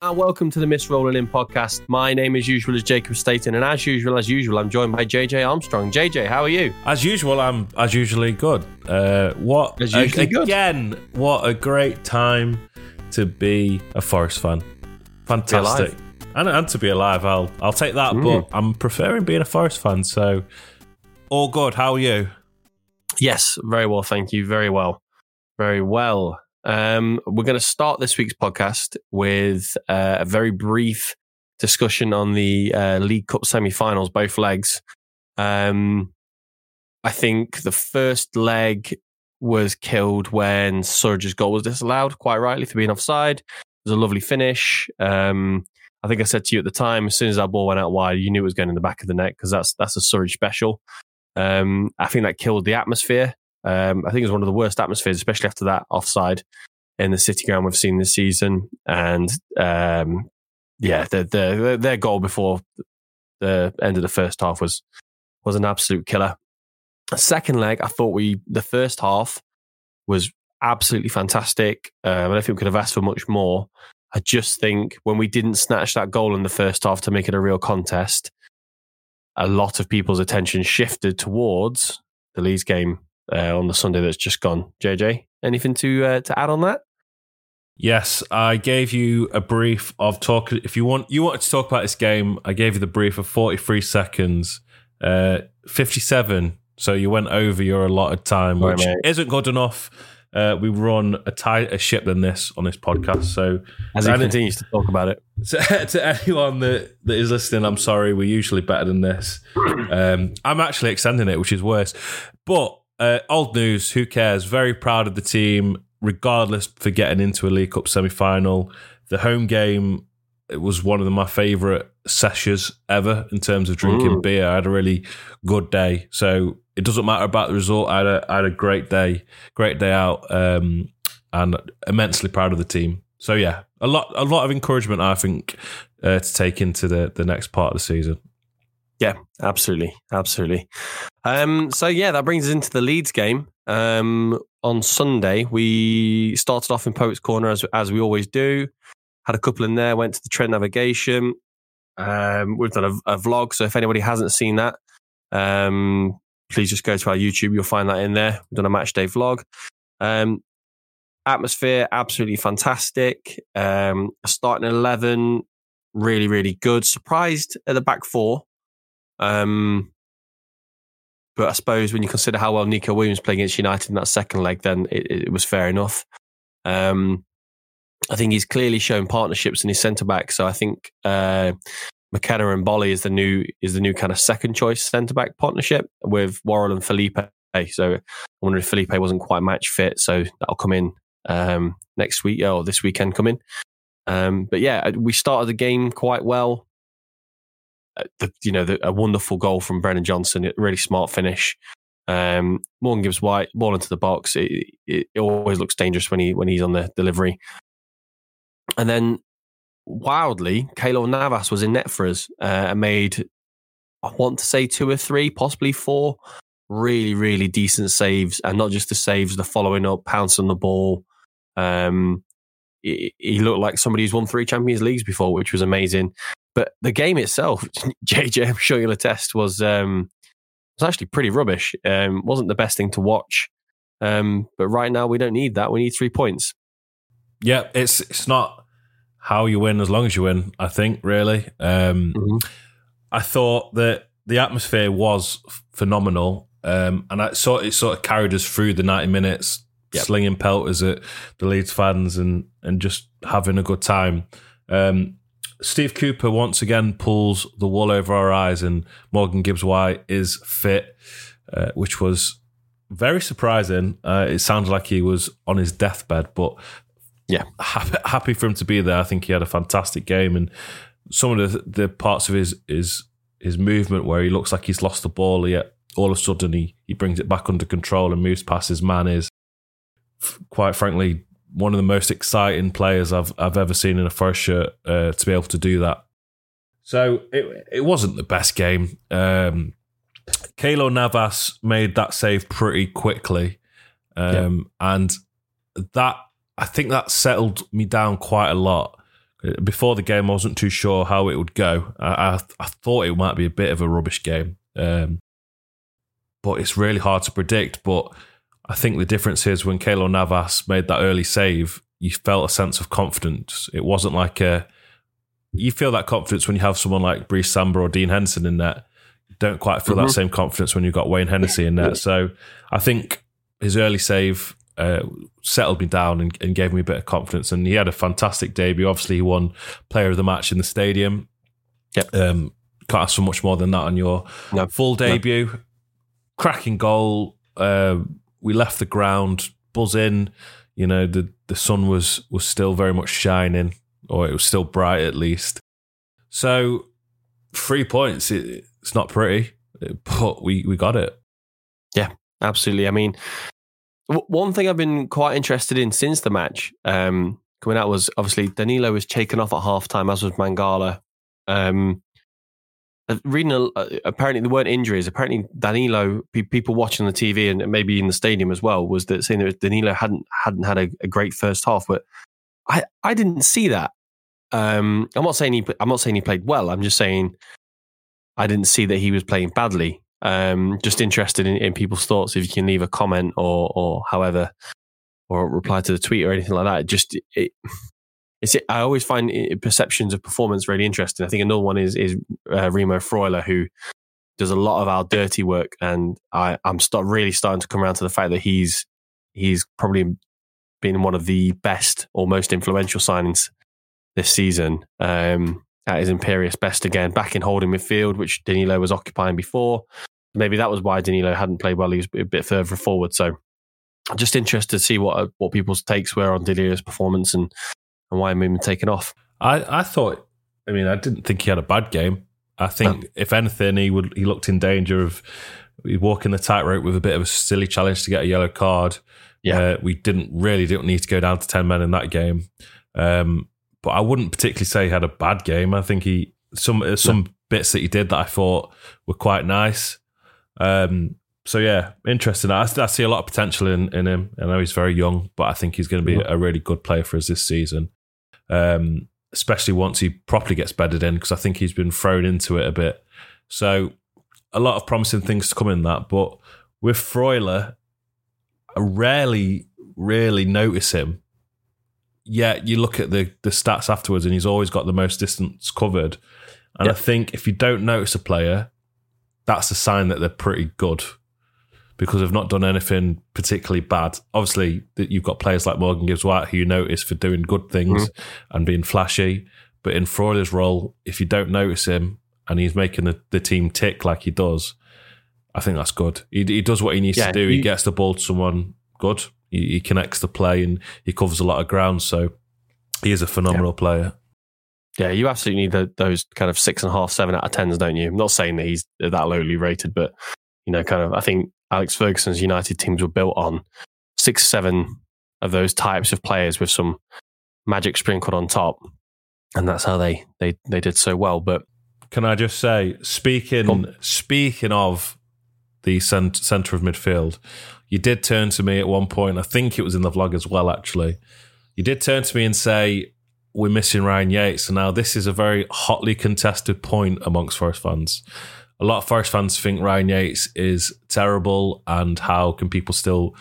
and welcome to the Miss Rolling In podcast. My name, as usual, is Jacob Staten, and as usual, as usual, I'm joined by JJ Armstrong. JJ, how are you? As usual, I'm as usually good. Uh, what As usually good. again? What a great time to be a Forest fan. Fantastic, and, and to be alive. I'll I'll take that, Mm. but I'm preferring being a Forest fan. So all good. How are you? Yes, very well, thank you. Very well, very well. Um, we're going to start this week's podcast with uh, a very brief discussion on the uh, League Cup semi-finals, both legs. Um, I think the first leg was killed when Serge's goal was disallowed, quite rightly for being offside. It was a lovely finish. Um, I think I said to you at the time, as soon as that ball went out wide, you knew it was going in the back of the net because that's that's a Serge special. Um, I think that killed the atmosphere. Um, I think it was one of the worst atmospheres, especially after that offside in the City ground we've seen this season. And um, yeah, the, the, their goal before the end of the first half was was an absolute killer. Second leg, I thought we the first half was absolutely fantastic. Um, I don't think we could have asked for much more. I just think when we didn't snatch that goal in the first half to make it a real contest, a lot of people's attention shifted towards the Leeds game uh, on the Sunday that's just gone. JJ, anything to uh, to add on that? Yes, I gave you a brief of talk. If you want, you wanted to talk about this game. I gave you the brief of forty-three seconds, uh, fifty-seven. So you went over your allotted time, which mate. isn't good enough. Uh, we run a tighter ship than this on this podcast. So As he continues to talk about it. to, to anyone that, that is listening, I'm sorry. We're usually better than this. Um, I'm actually extending it, which is worse. But uh, old news. Who cares? Very proud of the team, regardless for getting into a League Cup semi final. The home game it was one of my favourite sessions ever in terms of drinking Mm. beer. I had a really good day. So it doesn't matter about the result. I had a, I had a great day, great day out, um, and immensely proud of the team. So yeah, a lot a lot of encouragement I think uh, to take into the the next part of the season. Yeah, absolutely, absolutely. Um, so yeah, that brings us into the Leeds game. Um, on Sunday, we started off in Poets Corner as as we always do. Had a couple in there. Went to the Trent Navigation. Um, we've done a, a vlog, so if anybody hasn't seen that, um, please just go to our YouTube. You'll find that in there. We've done a match day vlog. Um, atmosphere absolutely fantastic. Um, starting eleven, really really good. Surprised at the back four. Um, but I suppose when you consider how well Neco Williams played against United in that second leg, then it, it was fair enough. Um, I think he's clearly shown partnerships in his centre back. So I think uh, McKenna and Boly is the new is the new kind of second choice centre back partnership with Worrall and Felipe. So I wonder if Felipe wasn't quite match fit, so that'll come in um, next week or this weekend. Come in. Um, but yeah, we started the game quite well uh, the, you know, the, a wonderful goal from Brennan Johnson, a really smart finish. Um, Morgan Gibbs White ball into the box. It, it, it always looks dangerous when he when he's on the delivery. And then wildly, Keylor Navas was in net for us uh, and made, I want to say two or three, possibly four, really really decent saves, and not just the saves, the following up, pounce on the ball. Um, he, he looked like somebody who's won three Champions Leagues before, which was amazing. But the game itself, JJ, I'm sure you'll attest, was um, was actually pretty rubbish. Um, wasn't the best thing to watch. Um, but right now we don't need that. We need three points. Yeah, it's it's not how you win as long as you win. I think really. Um, I thought that the atmosphere was phenomenal, um, and I saw it sort of carried us through the ninety minutes, Yep. slinging pelters at the Leeds fans and and just having a good time. Um, Steve Cooper once again pulls the wool over our eyes, and Morgan Gibbs White is fit, uh, which was very surprising. Uh, it sounded like he was on his deathbed, but Yeah. happy, happy for him to be there. I think he had a fantastic game, and some of the the parts of his his his movement where he looks like he's lost the ball, yet all of a sudden he he brings it back under control and moves past his man is quite frankly one of the most exciting players I've I've ever seen in a first shirt uh, to be able to do that. So it it wasn't the best game. Um, Keylor Navas made that save pretty quickly, um, and that I think that settled me down quite a lot before the game, I wasn't too sure how it would go. I, I, I thought it might be a bit of a rubbish game, um, but it's really hard to predict. But I think the difference is when Keylor Navas made that early save, you felt a sense of confidence. It wasn't like a you feel that confidence when you have someone like Brice Samba or Dean Henderson in. You don't quite feel mm-hmm. that same confidence when you've got Wayne Hennessey in net. So I think his early save uh, settled me down and, and, gave me a bit of confidence. And he had a fantastic debut. Obviously, he won Player of the Match in the stadium. Yep. Um, can't ask for much more than that on your no. full debut. No. Cracking goal. Uh, we left the ground, buzz in. You know, the the sun was was still very much shining, or it was still bright at least. So three points. It, it's not pretty, but we we got it. Yeah, absolutely. I mean, one thing I've been quite interested in since the match um, coming out was obviously Danilo was taken off at halftime, as was Mangala. Um, reading a, uh, apparently there weren't injuries. Apparently Danilo, people watching the TV and maybe in the stadium as well, was that saying that Danilo hadn't hadn't had a, a great first half. But I I didn't see that. Um, I'm not saying he I'm not saying he played well. I'm just saying I didn't see that he was playing badly. Um, just interested in, in people's thoughts. If you can leave a comment or or however, or reply to the tweet or anything like that. Just it, it's I always find perceptions of performance really interesting. I think another one is is uh, Remo Freuler who does a lot of our dirty work, and I I'm start really starting to come around to the fact that he's he's probably been one of the best or most influential signings this season. Um, at his imperious best again, back in holding midfield, which Danilo was occupying before. Maybe that was why Danilo hadn't played well. He was a bit further forward. So, I'm just interested to see what what people's takes were on Danilo's performance and and why I'm even taken off. I, I thought, I mean, I didn't think he had a bad game. I think no. if anything, he would he looked in danger of walking the tightrope with a bit of a silly challenge to get a yellow card. Yeah, uh, we didn't really didn't need to go down to ten men in that game. Um, but I wouldn't particularly say he had a bad game. I think he some uh, some bits that he did that I thought were quite nice. Um, so yeah, interesting. I, I, see a lot of potential in, in him. I know he's very young, but I think he's going to be a really good player for us this season um, especially once he properly gets bedded in, because I think he's been thrown into it a bit. So a lot of promising things to come in that. But with Freuler, I rarely, really notice him. Yet you look at the the stats afterwards, and he's always got the most distance covered. And yep. I think if you don't notice a player, that's a sign that they're pretty good because they've not done anything particularly bad. Obviously, you've got players like Morgan Gibbs White who you notice for doing good things mm-hmm. and being flashy. But in Freuler's role, if you don't notice him and he's making the, the team tick like he does, I think that's good. He, he does what he needs yeah, to do. He, he, gets the ball to someone good. He, he, connects the play and he covers a lot of ground. So he is a phenomenal yeah. player. Yeah, you absolutely need the, those kind of six and a half, seven out of tens, don't you? I'm not saying that he's that lowly rated, but you know, kind of, I think Alex Ferguson's United teams were built on six, seven of those types of players with some magic sprinkled on top, and that's how they they they did so well. But can I just say, speaking speaking of the center of midfield, you did turn to me at one point. I think it was in the vlog as well. Actually, you did turn to me and say we're missing Ryan Yates, and now this is a very hotly contested point amongst Forest fans a lot of Forest fans think Ryan Yates is terrible, and how can people still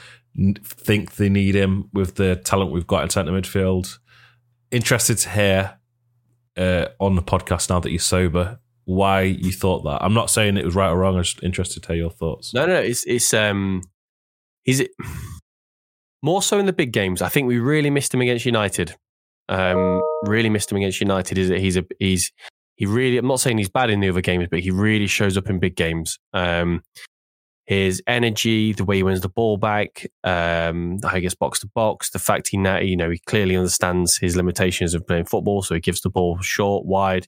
think they need him with the talent we've got in centre midfield? Interested to hear uh, on the podcast now that you're sober why you thought that. I'm not saying it was right or wrong. I'm just interested to hear your thoughts. No, no, it's it's um, is it more so in the big games? I think we really missed him against United. Um, really missed him against United. Is that he's a he's he really, I'm not saying he's bad in the other games, but he really shows up in big games. Um, his energy, the way he wins the ball back, um, how he gets box to box, the fact he now, you know, he clearly understands his limitations of playing football, so he gives the ball short, wide.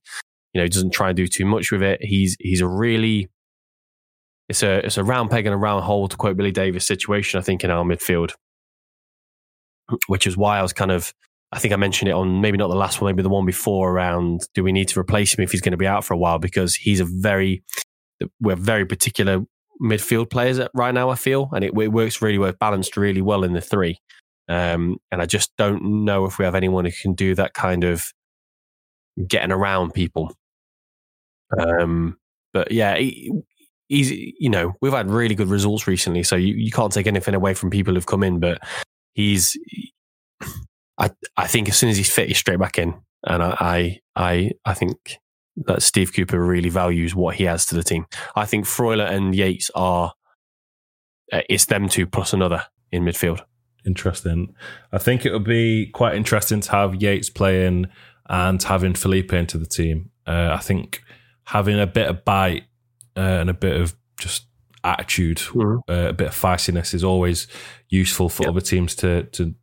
You know, he doesn't try and do too much with it. He's he's a really it's a it's a round peg and a round hole to quote Billy Davies situation. I think in our midfield, which is why I was kind of I think I mentioned it on maybe not the last one, maybe the one before around do we need to replace him if he's going to be out for a while because he's a very we're very particular midfield players right now. I feel and it, it works really well, balanced really well in the three. Um, and I just don't know if we have anyone who can do that kind of getting around people. Um, but yeah, he, he's you know we've had really good results recently, so you, you can't take anything away from people who've come in. But he's, I I think as soon as he's fit, he's straight back in, and I I I, think that Steve Cooper really values what he has to the team. I think Freuler and Yates are uh, it's them two plus another in midfield. Interesting. I think it would be quite interesting to have Yates playing and having Felipe into the team. Uh, I think having a bit of bite uh, and a bit of just attitude, mm-hmm. uh, a bit of feistiness is always useful for yep. other teams to to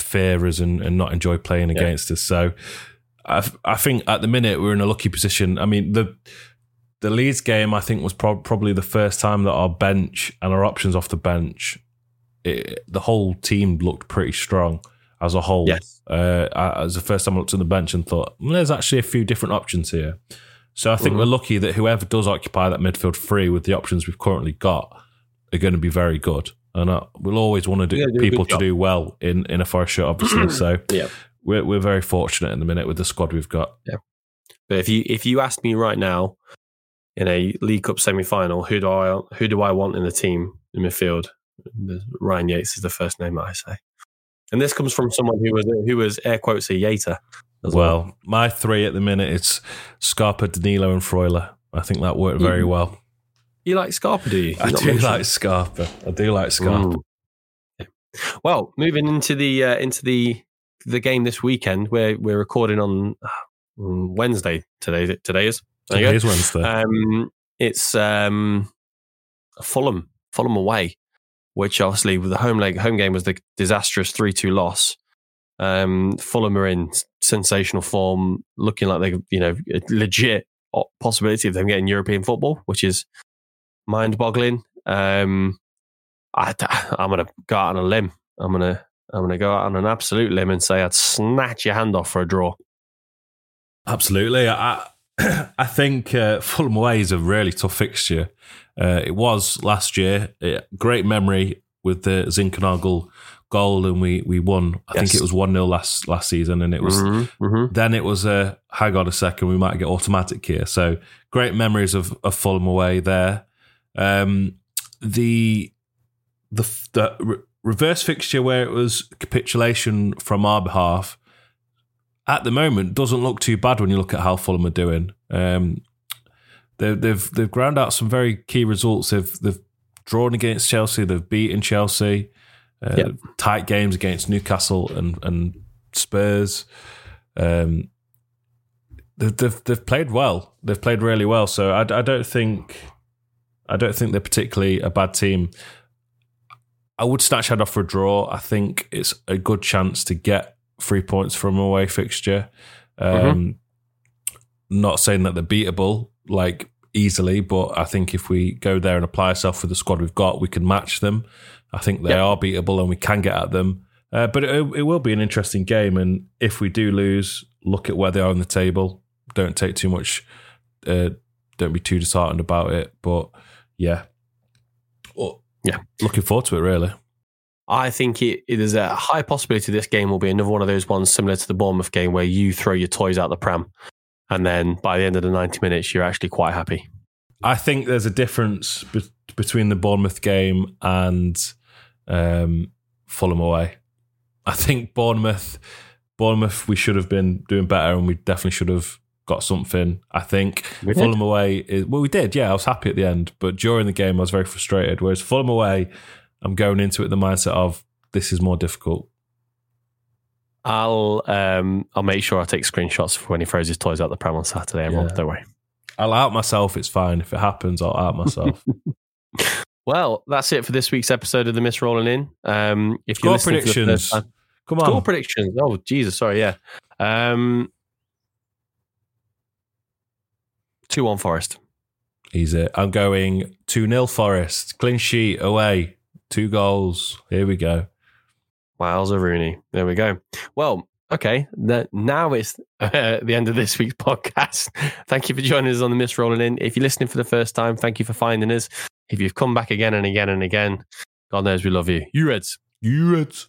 fear us and, and not enjoy playing yep. against us. So I, I think at the minute we're in a lucky position. I mean the the Leeds game I think was pro- probably the first time that our bench and our options off the bench, it, the whole team looked pretty strong as a whole. Yes. Uh, as the first time I looked at the bench and thought, well, there's actually a few different options here. So I think mm-hmm. we're lucky that whoever does occupy that midfield free with the options we've currently got are going to be very good. And uh, we'll always want to do, yeah, do people to do well in, in a first shot, obviously. so yeah. we're we're very fortunate in the minute with the squad we've got. Yeah. But if you if you ask me right now, in a League Cup semi final, who do I who do I want in the team in midfield? Ryan Yates is the first name I say, and this comes from someone who was who was air quotes a Yater well. well. my three at the minute it's Scarpa, Danilo, and Freuler. I think that worked very mm. well. You like Scarpa, do you? I do mentioned. like Scarpa. I do like Scarpa. Mm. Well, moving into the uh, into the the game this weekend, we're we're recording on uh, Wednesday today. Today is today is Wednesday. Um, it's um, Fulham Fulham away, which obviously with the home leg home game was the disastrous three two loss. Um, Fulham are in sensational form, looking like they, you know, legit possibility of them getting European football, which is mind-boggling. Um, I, am going to go out on a limb. I'm going to I'm going to go out on an absolute limb and say I'd snatch your hand off for a draw. Absolutely, I I think uh, Fulham away is a really tough fixture. Uh, it was last year. It, great memory with the Zinkernagel goal and we we won. I yes. think it was one 0 last last season, and it was mm-hmm, mm-hmm. then it was a hang on a second, we might get automatic here. So great memories of, of Fulham away there. Um, the the the re- reverse fixture where it was capitulation from our behalf at the moment doesn't look too bad when you look at how Fulham are doing. Um, they've they've they've ground out some very key results. They've they've drawn against Chelsea. They've beaten Chelsea. Uh, yep. Tight games against Newcastle and and Spurs. Um, they've, they've, they've played well. They've played really well. So I, I don't think I don't think they're particularly a bad team. I would snatch head off for a draw. I think it's a good chance to get three points from away fixture. Um, mm-hmm. Not saying that they're beatable like easily, but I think if we go there and apply ourselves with the squad we've got, we can match them. I think they yep. are beatable and we can get at them. Uh, but it, it, will be an interesting game. And if we do lose, look at where they are on the table. Don't take too much, uh, don't be too disheartened about it. But yeah. Well, yeah. Looking forward to it, really. I think it, it is a high possibility this game will be another one of those ones similar to the Bournemouth game where you throw your toys out the pram. And then by the end of the 90 minutes, you're actually quite happy. I think there's a difference be- between the Bournemouth game and um, Fulham away. I think Bournemouth, Bournemouth, we should have been doing better, and we definitely should have got something. I think we Fulham did. away is well, we did. Yeah, I was happy at the end, but during the game, I was very frustrated. Whereas Fulham away, I'm going into it the mindset of this is more difficult. I'll um, I'll make sure I take screenshots for when he throws his toys out the pram on Saturday. Everyone, yeah. don't worry. I'll out myself. It's fine if it happens. I'll out myself. Well, that's it for this week's episode of the Miss Rolling In. Um, if you're Score predictions, time, come on. Score predictions. Oh, Jesus, sorry, yeah. Um, two one Forest. Easy. I'm going two 0 Forest. Clean sheet away. Two goals. Here we go. Wowza Rooney. There we go. Well, okay. That now it's uh, the end of this week's podcast. thank you for joining us on the Miss Rolling In. If you're listening for the first time, thank you for finding us. If you've come back again and again and again, God knows we love you. You Reds. You Reds.